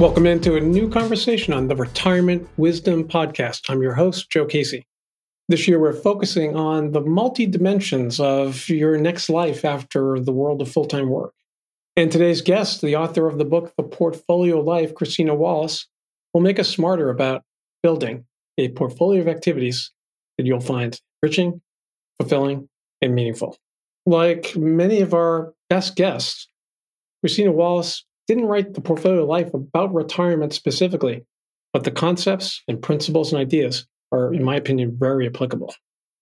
Welcome into a new conversation on the Retirement Wisdom Podcast. I'm your host, Joe Casey. This year, we're focusing on the multi dimensions of your next life after the world of full time work. And today's guest, the author of the book, The Portfolio Life, Christina Wallace, will make us smarter about building a portfolio of activities that you'll find enriching, fulfilling, and meaningful. Like many of our best guests, Christina Wallace didn't write the portfolio life about retirement specifically, but the concepts and principles and ideas are, in my opinion, very applicable.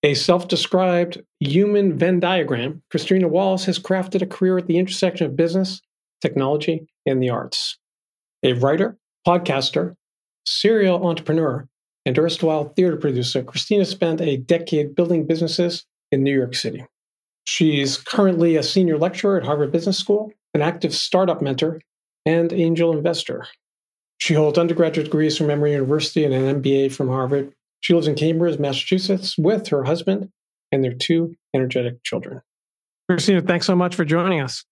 A self described human Venn diagram, Christina Wallace has crafted a career at the intersection of business, technology, and the arts. A writer, podcaster, serial entrepreneur, and erstwhile theater producer, Christina spent a decade building businesses in New York City. She's currently a senior lecturer at Harvard Business School, an active startup mentor, and angel investor. She holds undergraduate degrees from Emory University and an MBA from Harvard. She lives in Cambridge, Massachusetts, with her husband and their two energetic children. Christina, thanks so much for joining us.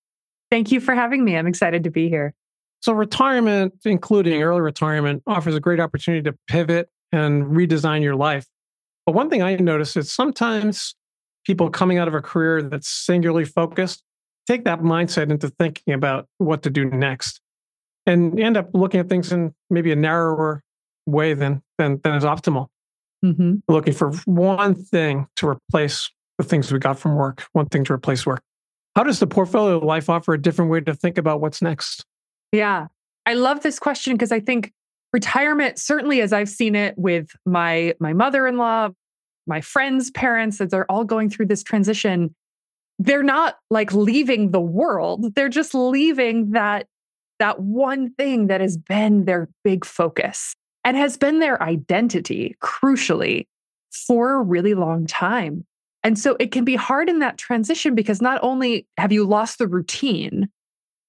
Thank you for having me. I'm excited to be here. So, retirement, including early retirement, offers a great opportunity to pivot and redesign your life. But one thing I notice is sometimes people coming out of a career that's singularly focused take that mindset into thinking about what to do next and end up looking at things in maybe a narrower way than than, than is optimal. Mm-hmm. Looking for one thing to replace the things we got from work, one thing to replace work. How does the portfolio life offer a different way to think about what's next? Yeah, I love this question because I think retirement, certainly as I've seen it with my my mother-in-law, my friends' parents, that they're all going through this transition, they're not like leaving the world. They're just leaving that that one thing that has been their big focus and has been their identity, crucially, for a really long time. And so it can be hard in that transition because not only have you lost the routine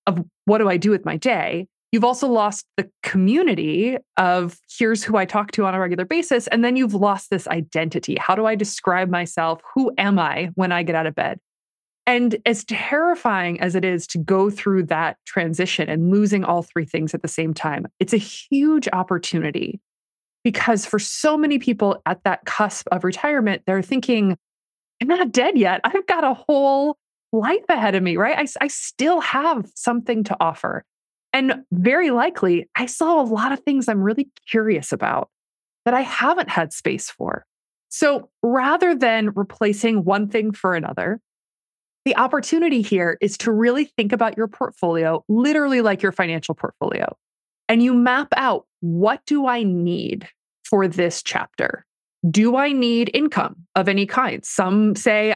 of what do I do with my day, you've also lost the community of here's who I talk to on a regular basis. And then you've lost this identity. How do I describe myself? Who am I when I get out of bed? And as terrifying as it is to go through that transition and losing all three things at the same time, it's a huge opportunity because for so many people at that cusp of retirement, they're thinking, I'm not dead yet. I've got a whole life ahead of me, right? I, I still have something to offer. And very likely, I saw a lot of things I'm really curious about that I haven't had space for. So rather than replacing one thing for another, the opportunity here is to really think about your portfolio, literally like your financial portfolio. And you map out what do I need for this chapter? Do I need income of any kind? Some say,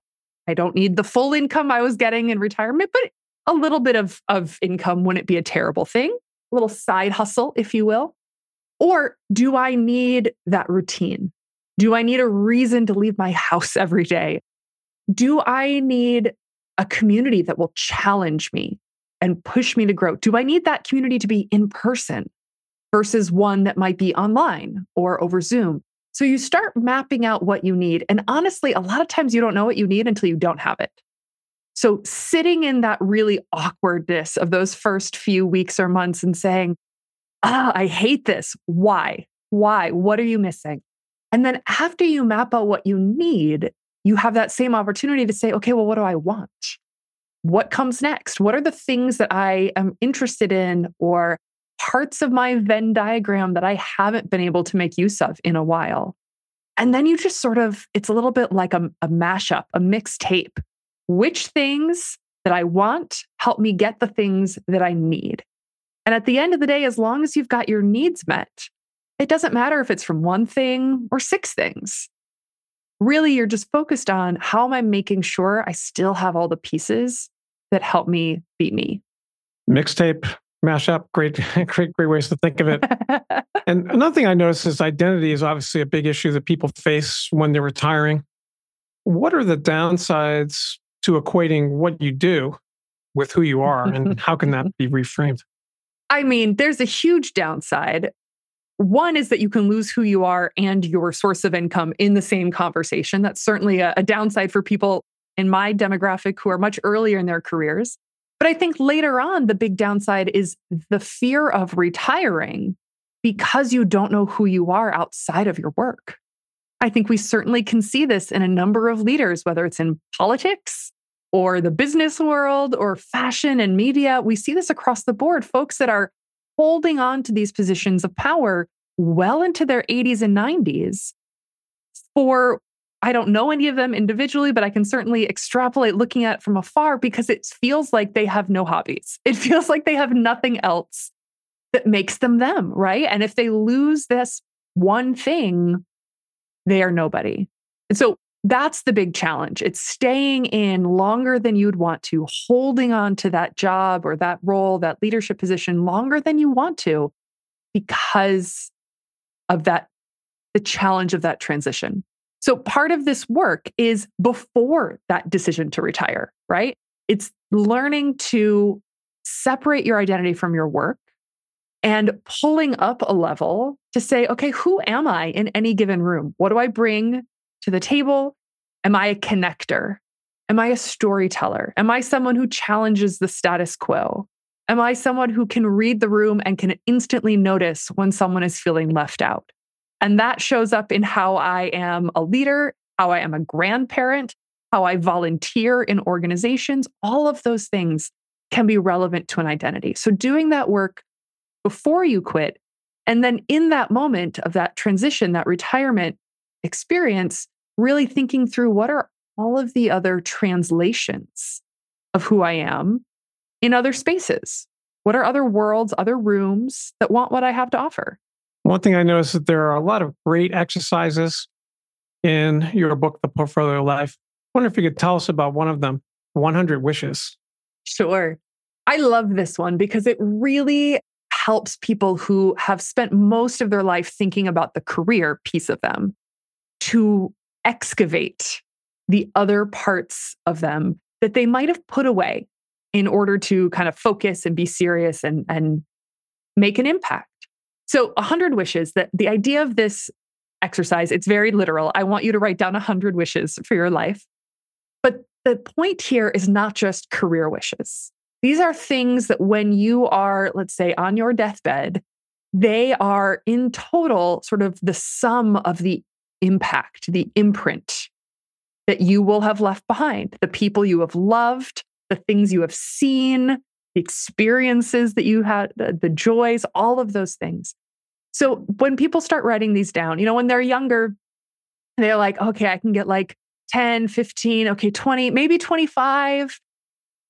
I don't need the full income I was getting in retirement, but a little bit of, of income wouldn't be a terrible thing, a little side hustle, if you will. Or do I need that routine? Do I need a reason to leave my house every day? Do I need a community that will challenge me and push me to grow? Do I need that community to be in person versus one that might be online or over Zoom? So you start mapping out what you need. And honestly, a lot of times you don't know what you need until you don't have it. So sitting in that really awkwardness of those first few weeks or months and saying, ah, I hate this. Why? Why? What are you missing? And then after you map out what you need, you have that same opportunity to say, okay, well, what do I want? What comes next? What are the things that I am interested in or parts of my Venn diagram that I haven't been able to make use of in a while? And then you just sort of, it's a little bit like a, a mashup, a mixtape. Which things that I want help me get the things that I need? And at the end of the day, as long as you've got your needs met, it doesn't matter if it's from one thing or six things really you're just focused on how am I making sure I still have all the pieces that help me be me. Mixtape, mashup, great, great, great ways to think of it. and another thing I noticed is identity is obviously a big issue that people face when they're retiring. What are the downsides to equating what you do with who you are, and how can that be reframed? I mean, there's a huge downside. One is that you can lose who you are and your source of income in the same conversation. That's certainly a, a downside for people in my demographic who are much earlier in their careers. But I think later on, the big downside is the fear of retiring because you don't know who you are outside of your work. I think we certainly can see this in a number of leaders, whether it's in politics or the business world or fashion and media. We see this across the board. Folks that are holding on to these positions of power well into their 80s and 90s for I don't know any of them individually, but I can certainly extrapolate looking at it from afar because it feels like they have no hobbies. It feels like they have nothing else that makes them them, right? And if they lose this one thing, they are nobody. And so that's the big challenge. It's staying in longer than you'd want to, holding on to that job or that role, that leadership position longer than you want to because of that, the challenge of that transition. So part of this work is before that decision to retire, right? It's learning to separate your identity from your work and pulling up a level to say, okay, who am I in any given room? What do I bring to the table? Am I a connector? Am I a storyteller? Am I someone who challenges the status quo? Am I someone who can read the room and can instantly notice when someone is feeling left out? And that shows up in how I am a leader, how I am a grandparent, how I volunteer in organizations. All of those things can be relevant to an identity. So, doing that work before you quit, and then in that moment of that transition, that retirement experience, really thinking through what are all of the other translations of who I am in other spaces? What are other worlds, other rooms that want what I have to offer? One thing I noticed that there are a lot of great exercises in your book, The Portfolio Life. I wonder if you could tell us about one of them 100 Wishes. Sure. I love this one because it really helps people who have spent most of their life thinking about the career piece of them to excavate the other parts of them that they might have put away in order to kind of focus and be serious and, and make an impact. So, 100 wishes, that the idea of this exercise, it's very literal. I want you to write down 100 wishes for your life. But the point here is not just career wishes. These are things that when you are, let's say, on your deathbed, they are in total sort of the sum of the impact, the imprint that you will have left behind, the people you have loved, the things you have seen, the experiences that you had, the, the joys, all of those things. So when people start writing these down, you know, when they're younger, they're like, okay, I can get like 10, 15, okay, 20, maybe 25.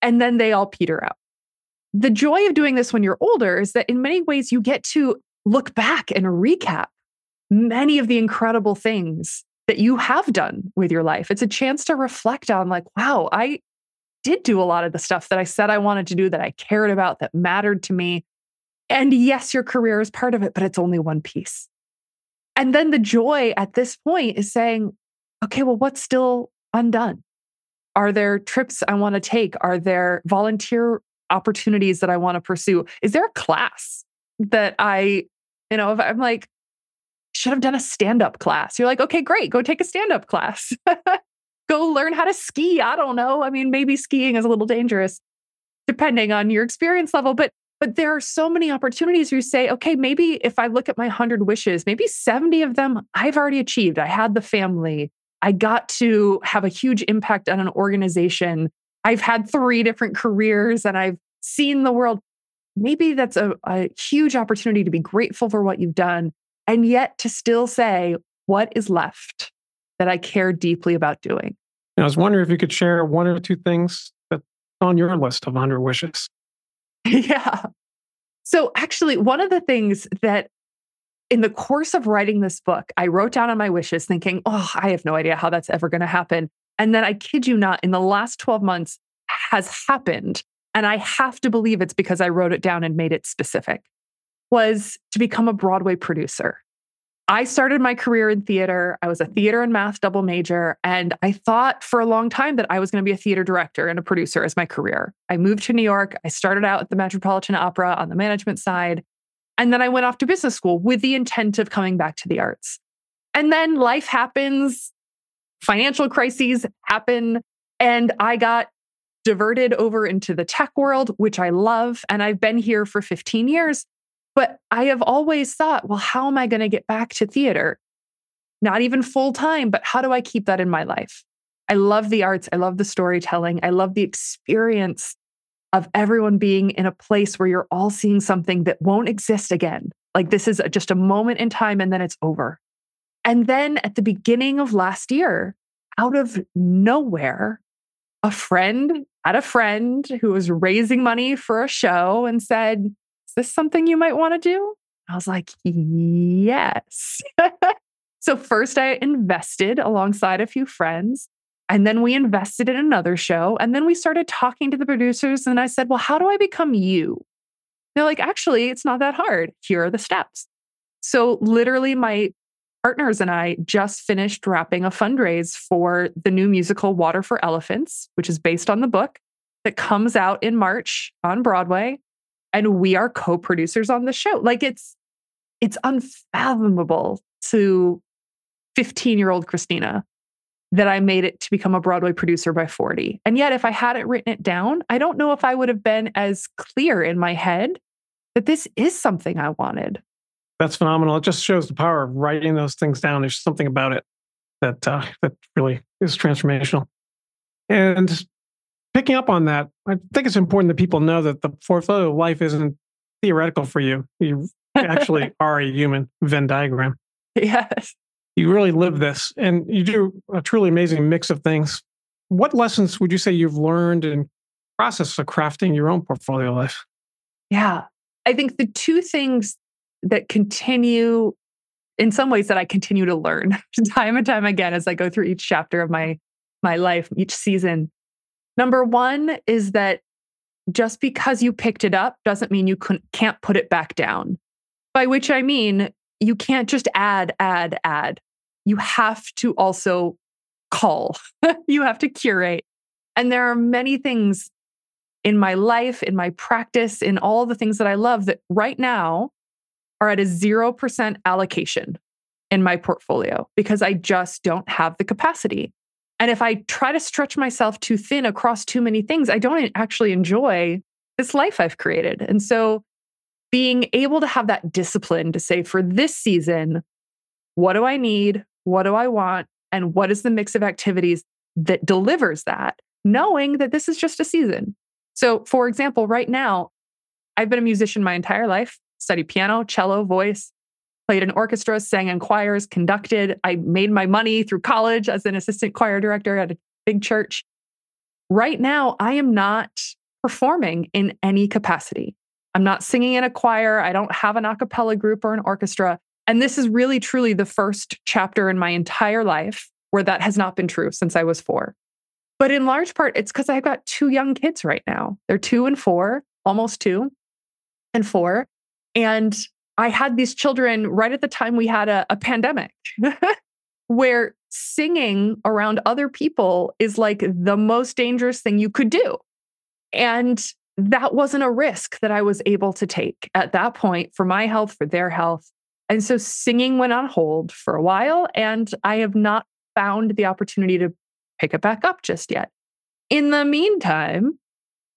And then they all peter out. The joy of doing this when you're older is that in many ways you get to look back and recap many of the incredible things that you have done with your life. It's a chance to reflect on, like, wow, I did do a lot of the stuff that I said I wanted to do, that I cared about, that mattered to me. And yes, your career is part of it, but it's only one piece. And then the joy at this point is saying, okay, well, what's still undone? Are there trips I want to take? Are there volunteer opportunities that I want to pursue? Is there a class that I, you know, if I'm like, should have done a stand up class, you're like, okay, great, go take a stand up class. go learn how to ski. I don't know. I mean, maybe skiing is a little dangerous depending on your experience level, but but there are so many opportunities you say, okay, maybe if I look at my 100 wishes, maybe 70 of them I've already achieved. I had the family. I got to have a huge impact on an organization. I've had three different careers and I've seen the world. Maybe that's a, a huge opportunity to be grateful for what you've done and yet to still say, what is left that I care deeply about doing? I was wondering if you could share one or two things that's on your list of 100 wishes. yeah. So, actually, one of the things that in the course of writing this book, I wrote down on my wishes thinking, oh, I have no idea how that's ever going to happen. And then I kid you not, in the last 12 months has happened. And I have to believe it's because I wrote it down and made it specific, was to become a Broadway producer. I started my career in theater. I was a theater and math double major. And I thought for a long time that I was going to be a theater director and a producer as my career. I moved to New York. I started out at the Metropolitan Opera on the management side. And then I went off to business school with the intent of coming back to the arts. And then life happens, financial crises happen. And I got diverted over into the tech world, which I love. And I've been here for 15 years. But I have always thought, well, how am I going to get back to theater? Not even full time, but how do I keep that in my life? I love the arts. I love the storytelling. I love the experience of everyone being in a place where you're all seeing something that won't exist again. Like this is just a moment in time and then it's over. And then at the beginning of last year, out of nowhere, a friend had a friend who was raising money for a show and said, Is this something you might want to do? I was like, Yes. so, first, I invested alongside a few friends. And then we invested in another show. And then we started talking to the producers. And I said, Well, how do I become you? They're like, Actually, it's not that hard. Here are the steps. So, literally, my partners and I just finished wrapping a fundraise for the new musical Water for Elephants, which is based on the book that comes out in March on Broadway. And we are co-producers on the show. Like it's it's unfathomable to 15-year-old Christina that I made it to become a Broadway producer by 40. And yet if I hadn't written it down, I don't know if I would have been as clear in my head that this is something I wanted that's phenomenal. It just shows the power of writing those things down. There's something about it that uh, that really is transformational. And picking up on that, I think it's important that people know that the portfolio of life isn't theoretical for you. You actually are a human Venn diagram. Yes. You really live this, and you do a truly amazing mix of things. What lessons would you say you've learned in process of crafting your own portfolio life? Yeah. I think the two things that continue in some ways that I continue to learn time and time again as I go through each chapter of my my life, each season. Number 1 is that just because you picked it up doesn't mean you can't put it back down. By which I mean you can't just add add add. You have to also call. you have to curate. And there are many things in my life, in my practice, in all the things that I love that right now are at a 0% allocation in my portfolio because I just don't have the capacity. And if I try to stretch myself too thin across too many things, I don't actually enjoy this life I've created. And so being able to have that discipline to say, for this season, what do I need? What do I want? And what is the mix of activities that delivers that, knowing that this is just a season? So, for example, right now, I've been a musician my entire life studied piano, cello, voice, played in orchestras, sang in choirs, conducted. I made my money through college as an assistant choir director at a big church. Right now, I am not performing in any capacity. I'm not singing in a choir. I don't have an a cappella group or an orchestra. And this is really, truly the first chapter in my entire life where that has not been true since I was four. But in large part, it's because I've got two young kids right now. They're two and four, almost two and four. And I had these children right at the time we had a, a pandemic where singing around other people is like the most dangerous thing you could do. And that wasn't a risk that I was able to take at that point for my health, for their health. And so singing went on hold for a while, and I have not found the opportunity to pick it back up just yet. In the meantime,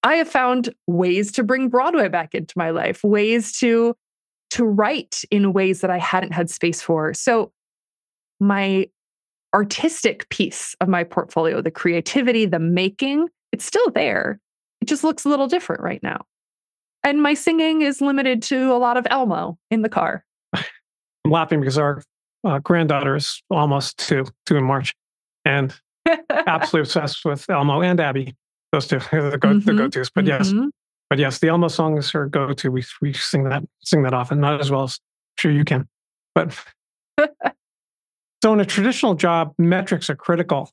I have found ways to bring Broadway back into my life, ways to to write in ways that I hadn't had space for. So my artistic piece of my portfolio, the creativity, the making, it's still there. It just looks a little different right now. And my singing is limited to a lot of Elmo in the car. I'm laughing because our uh, granddaughter is almost two, two in March, and absolutely obsessed with Elmo and Abby. Those two, the, go, mm-hmm. the go-tos. But mm-hmm. yes, but yes, the Elmo song is her go-to. We we sing that sing that often, not as well as sure you can. But so in a traditional job, metrics are critical.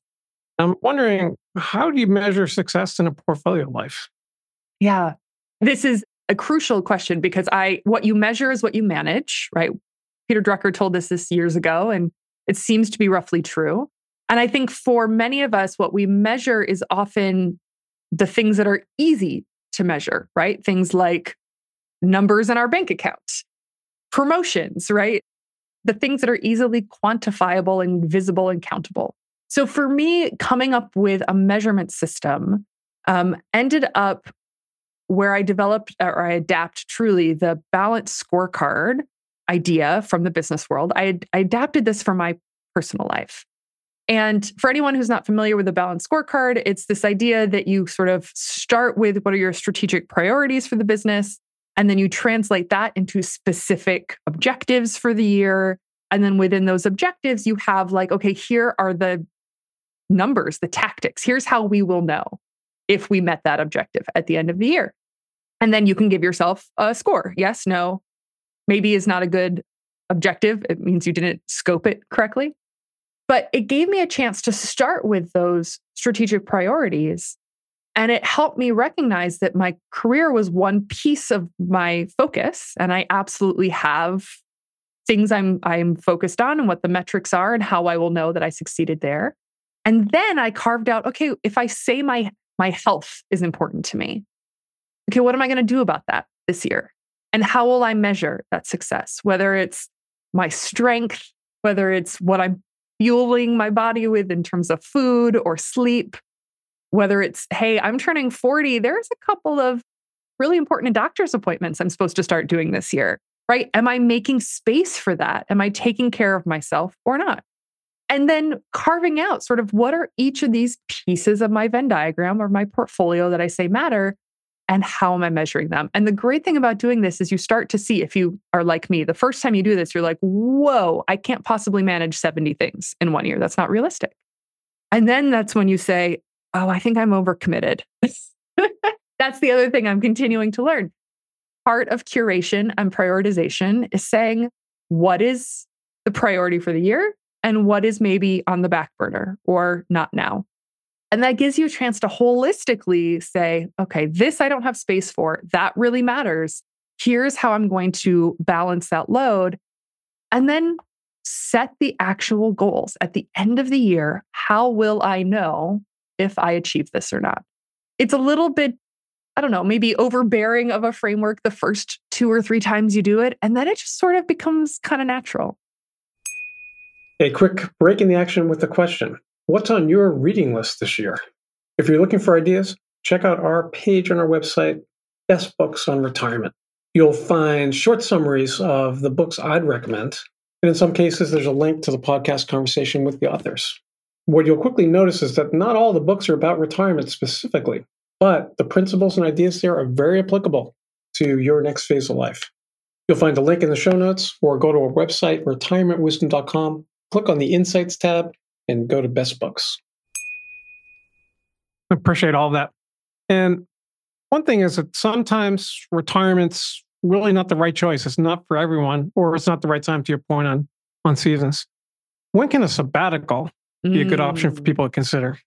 I'm wondering how do you measure success in a portfolio life? Yeah. This is a crucial question because I what you measure is what you manage, right? Peter Drucker told us this years ago, and it seems to be roughly true. And I think for many of us, what we measure is often the things that are easy to measure, right? Things like numbers in our bank account, promotions, right? The things that are easily quantifiable and visible and countable. So for me, coming up with a measurement system um, ended up where I developed or I adapt truly the balance scorecard idea from the business world. I, I adapted this for my personal life. And for anyone who's not familiar with the balance scorecard, it's this idea that you sort of start with what are your strategic priorities for the business, and then you translate that into specific objectives for the year. And then within those objectives, you have like, okay, here are the numbers, the tactics. Here's how we will know if we met that objective at the end of the year. And then you can give yourself a score yes, no, maybe is not a good objective. It means you didn't scope it correctly. But it gave me a chance to start with those strategic priorities. And it helped me recognize that my career was one piece of my focus. And I absolutely have things I'm I'm focused on and what the metrics are and how I will know that I succeeded there. And then I carved out, okay, if I say my my health is important to me, okay, what am I going to do about that this year? And how will I measure that success? Whether it's my strength, whether it's what I'm fueling my body with in terms of food or sleep, whether it's, hey, I'm turning 40, there's a couple of really important doctor's appointments I'm supposed to start doing this year, right? Am I making space for that? Am I taking care of myself or not? And then carving out sort of what are each of these pieces of my Venn diagram or my portfolio that I say matter and how am I measuring them? And the great thing about doing this is you start to see if you are like me, the first time you do this, you're like, whoa, I can't possibly manage 70 things in one year. That's not realistic. And then that's when you say, oh, I think I'm overcommitted. that's the other thing I'm continuing to learn. Part of curation and prioritization is saying, what is the priority for the year and what is maybe on the back burner or not now? And that gives you a chance to holistically say, okay, this I don't have space for. That really matters. Here's how I'm going to balance that load. And then set the actual goals at the end of the year. How will I know if I achieve this or not? It's a little bit, I don't know, maybe overbearing of a framework the first two or three times you do it. And then it just sort of becomes kind of natural. A quick break in the action with a question What's on your reading list this year? If you're looking for ideas, check out our page on our website, Best Books on Retirement. You'll find short summaries of the books I'd recommend. And in some cases, there's a link to the podcast conversation with the authors. What you'll quickly notice is that not all the books are about retirement specifically, but the principles and ideas there are very applicable to your next phase of life. You'll find a link in the show notes or go to our website, retirementwisdom.com, click on the Insights tab, and go to Best Books. Appreciate all that. And one thing is that sometimes retirement's really not the right choice. It's not for everyone, or it's not the right time to your point on on seasons. When can a sabbatical be a good option for mm. people to consider?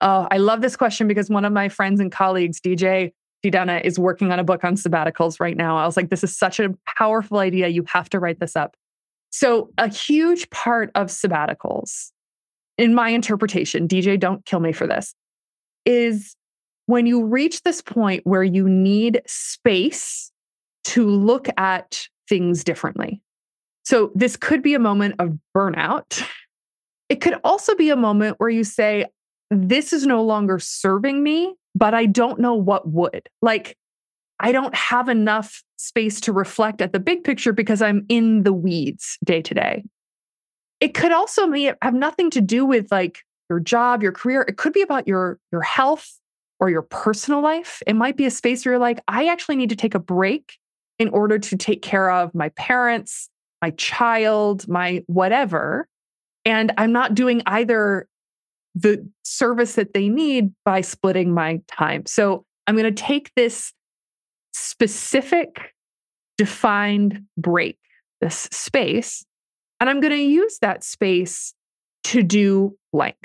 Oh, I love this question because one of my friends and colleagues, DJ DiDonna, is working on a book on sabbaticals right now. I was like, this is such a powerful idea. You have to write this up. So, a huge part of sabbaticals in my interpretation, DJ, don't kill me for this, is when you reach this point where you need space to look at things differently. So, this could be a moment of burnout. It could also be a moment where you say, This is no longer serving me, but I don't know what would. Like, I don't have enough space to reflect at the big picture because I'm in the weeds day to day it could also be have nothing to do with like your job, your career. It could be about your your health or your personal life. It might be a space where you're like, I actually need to take a break in order to take care of my parents, my child, my whatever. And I'm not doing either the service that they need by splitting my time. So I'm going to take this specific, defined break, this space, and I'm going to use that space to do blank.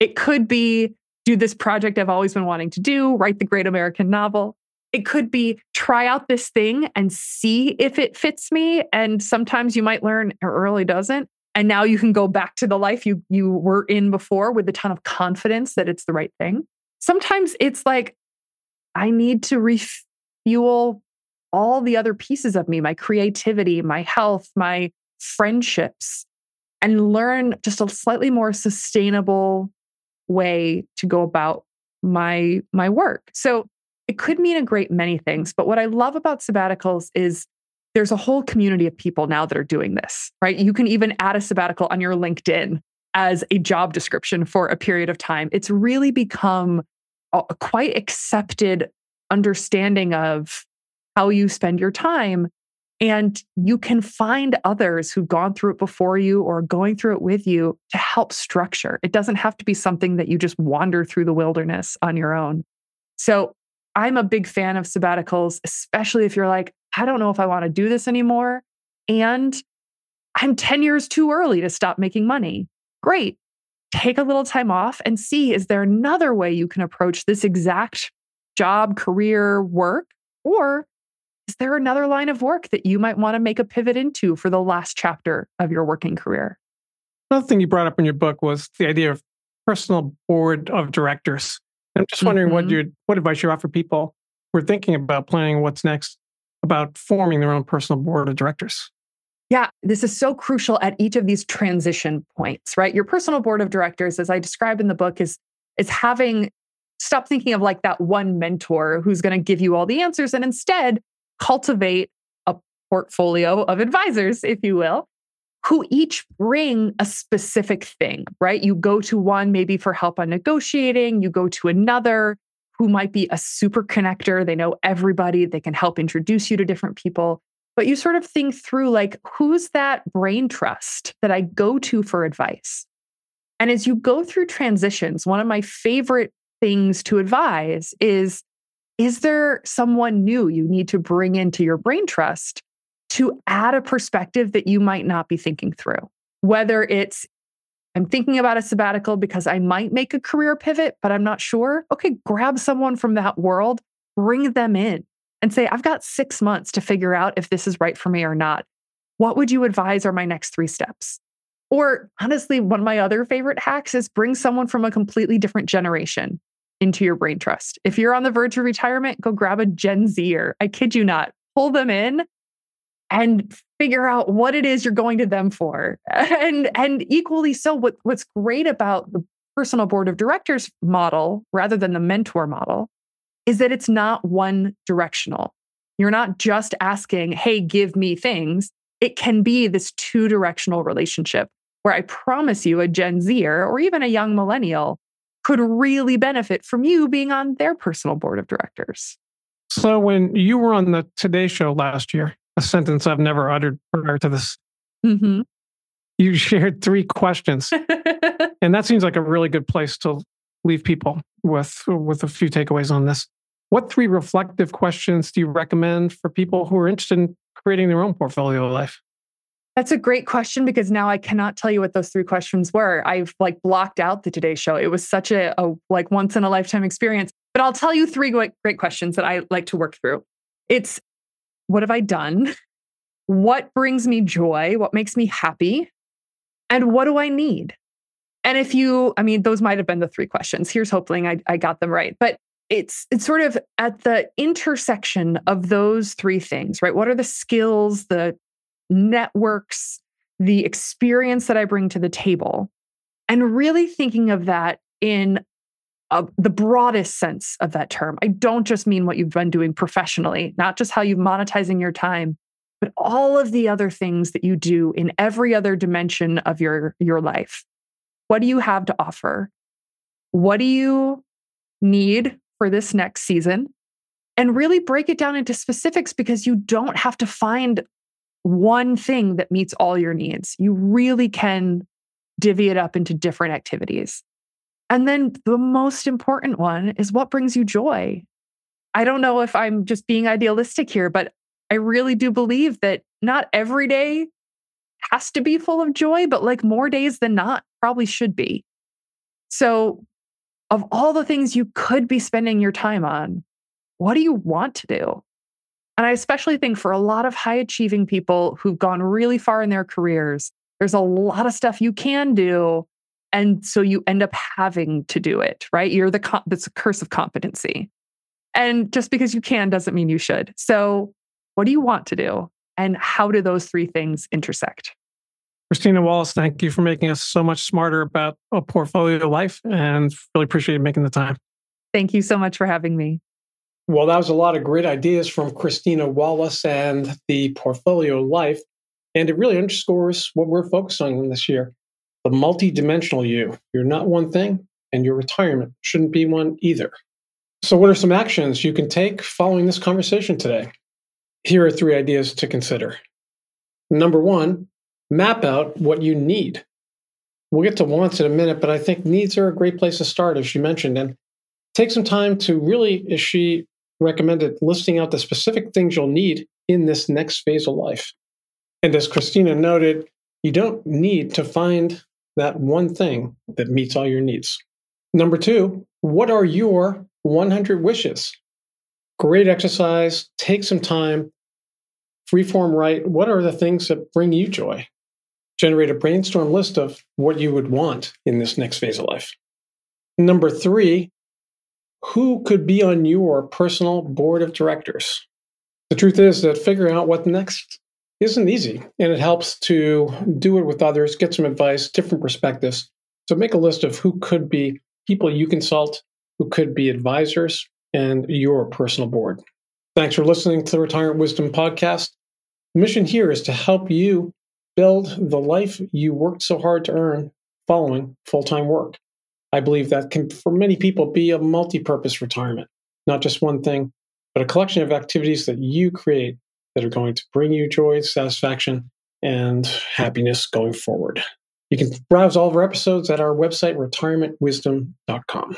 It could be do this project I've always been wanting to do, write the great American novel. It could be try out this thing and see if it fits me. And sometimes you might learn it really doesn't. And now you can go back to the life you you were in before with a ton of confidence that it's the right thing. Sometimes it's like, I need to refuel all the other pieces of me, my creativity, my health, my friendships and learn just a slightly more sustainable way to go about my my work. So it could mean a great many things, but what I love about sabbaticals is there's a whole community of people now that are doing this, right? You can even add a sabbatical on your LinkedIn as a job description for a period of time. It's really become a quite accepted understanding of how you spend your time. And you can find others who've gone through it before you or going through it with you to help structure. It doesn't have to be something that you just wander through the wilderness on your own. So I'm a big fan of sabbaticals, especially if you're like, I don't know if I want to do this anymore. And I'm 10 years too early to stop making money. Great. Take a little time off and see is there another way you can approach this exact job, career, work? Or is there another line of work that you might want to make a pivot into for the last chapter of your working career? Another thing you brought up in your book was the idea of personal board of directors. I'm just wondering mm-hmm. what you what advice you offer people who are thinking about planning what's next about forming their own personal board of directors. Yeah, this is so crucial at each of these transition points, right? Your personal board of directors, as I describe in the book, is is having stop thinking of like that one mentor who's going to give you all the answers and instead cultivate a portfolio of advisors, if you will, who each bring a specific thing, right? You go to one maybe for help on negotiating, you go to another who might be a super connector. They know everybody, they can help introduce you to different people. But you sort of think through like, who's that brain trust that I go to for advice? And as you go through transitions, one of my favorite things to advise is is there someone new you need to bring into your brain trust to add a perspective that you might not be thinking through? Whether it's, I'm thinking about a sabbatical because I might make a career pivot, but I'm not sure. Okay, grab someone from that world, bring them in and say, I've got six months to figure out if this is right for me or not. What would you advise are my next three steps? Or honestly, one of my other favorite hacks is bring someone from a completely different generation into your brain trust. If you're on the verge of retirement, go grab a Gen Zer. I kid you not. Pull them in and figure out what it is you're going to them for. And and equally so what what's great about the personal board of directors model rather than the mentor model is that it's not one directional. You're not just asking, "Hey, give me things." It can be this two directional relationship where I promise you a Gen Zer or even a young millennial could really benefit from you being on their personal board of directors. So, when you were on the Today Show last year, a sentence I've never uttered prior to this, mm-hmm. you shared three questions. and that seems like a really good place to leave people with, with a few takeaways on this. What three reflective questions do you recommend for people who are interested in creating their own portfolio of life? That's a great question because now I cannot tell you what those three questions were. I've like blocked out the Today Show. It was such a, a like once in a lifetime experience. But I'll tell you three great, questions that I like to work through. It's what have I done? What brings me joy? What makes me happy? And what do I need? And if you, I mean, those might have been the three questions. Here's hoping I, I got them right. But it's it's sort of at the intersection of those three things, right? What are the skills, the networks, the experience that I bring to the table, and really thinking of that in the broadest sense of that term. I don't just mean what you've been doing professionally, not just how you're monetizing your time, but all of the other things that you do in every other dimension of your, your life. What do you have to offer? What do you need for this next season? And really break it down into specifics because you don't have to find one thing that meets all your needs. You really can divvy it up into different activities. And then the most important one is what brings you joy. I don't know if I'm just being idealistic here, but I really do believe that not every day has to be full of joy, but like more days than not probably should be. So, of all the things you could be spending your time on, what do you want to do? And I especially think for a lot of high achieving people who've gone really far in their careers, there's a lot of stuff you can do. And so you end up having to do it, right? You're the, that's a curse of competency. And just because you can doesn't mean you should. So, what do you want to do? And how do those three things intersect? Christina Wallace, thank you for making us so much smarter about a portfolio life and really appreciate making the time. Thank you so much for having me. Well, that was a lot of great ideas from Christina Wallace and the Portfolio Life. And it really underscores what we're focused on this year the multidimensional you. You're not one thing, and your retirement shouldn't be one either. So, what are some actions you can take following this conversation today? Here are three ideas to consider. Number one, map out what you need. We'll get to wants in a minute, but I think needs are a great place to start, as she mentioned. And take some time to really, as she recommended, listing out the specific things you'll need in this next phase of life. And as Christina noted, you don't need to find that one thing that meets all your needs. Number two, what are your 100 wishes? Great exercise. Take some time. Freeform write. What are the things that bring you joy? Generate a brainstorm list of what you would want in this next phase of life. Number three, who could be on your personal board of directors? The truth is that figuring out what next isn't easy, and it helps to do it with others, get some advice, different perspectives. So make a list of who could be people you consult, who could be advisors, and your personal board. Thanks for listening to the Retirement Wisdom Podcast. The mission here is to help you build the life you worked so hard to earn following full time work. I believe that can, for many people, be a multi purpose retirement, not just one thing, but a collection of activities that you create that are going to bring you joy, satisfaction, and happiness going forward. You can browse all of our episodes at our website, retirementwisdom.com.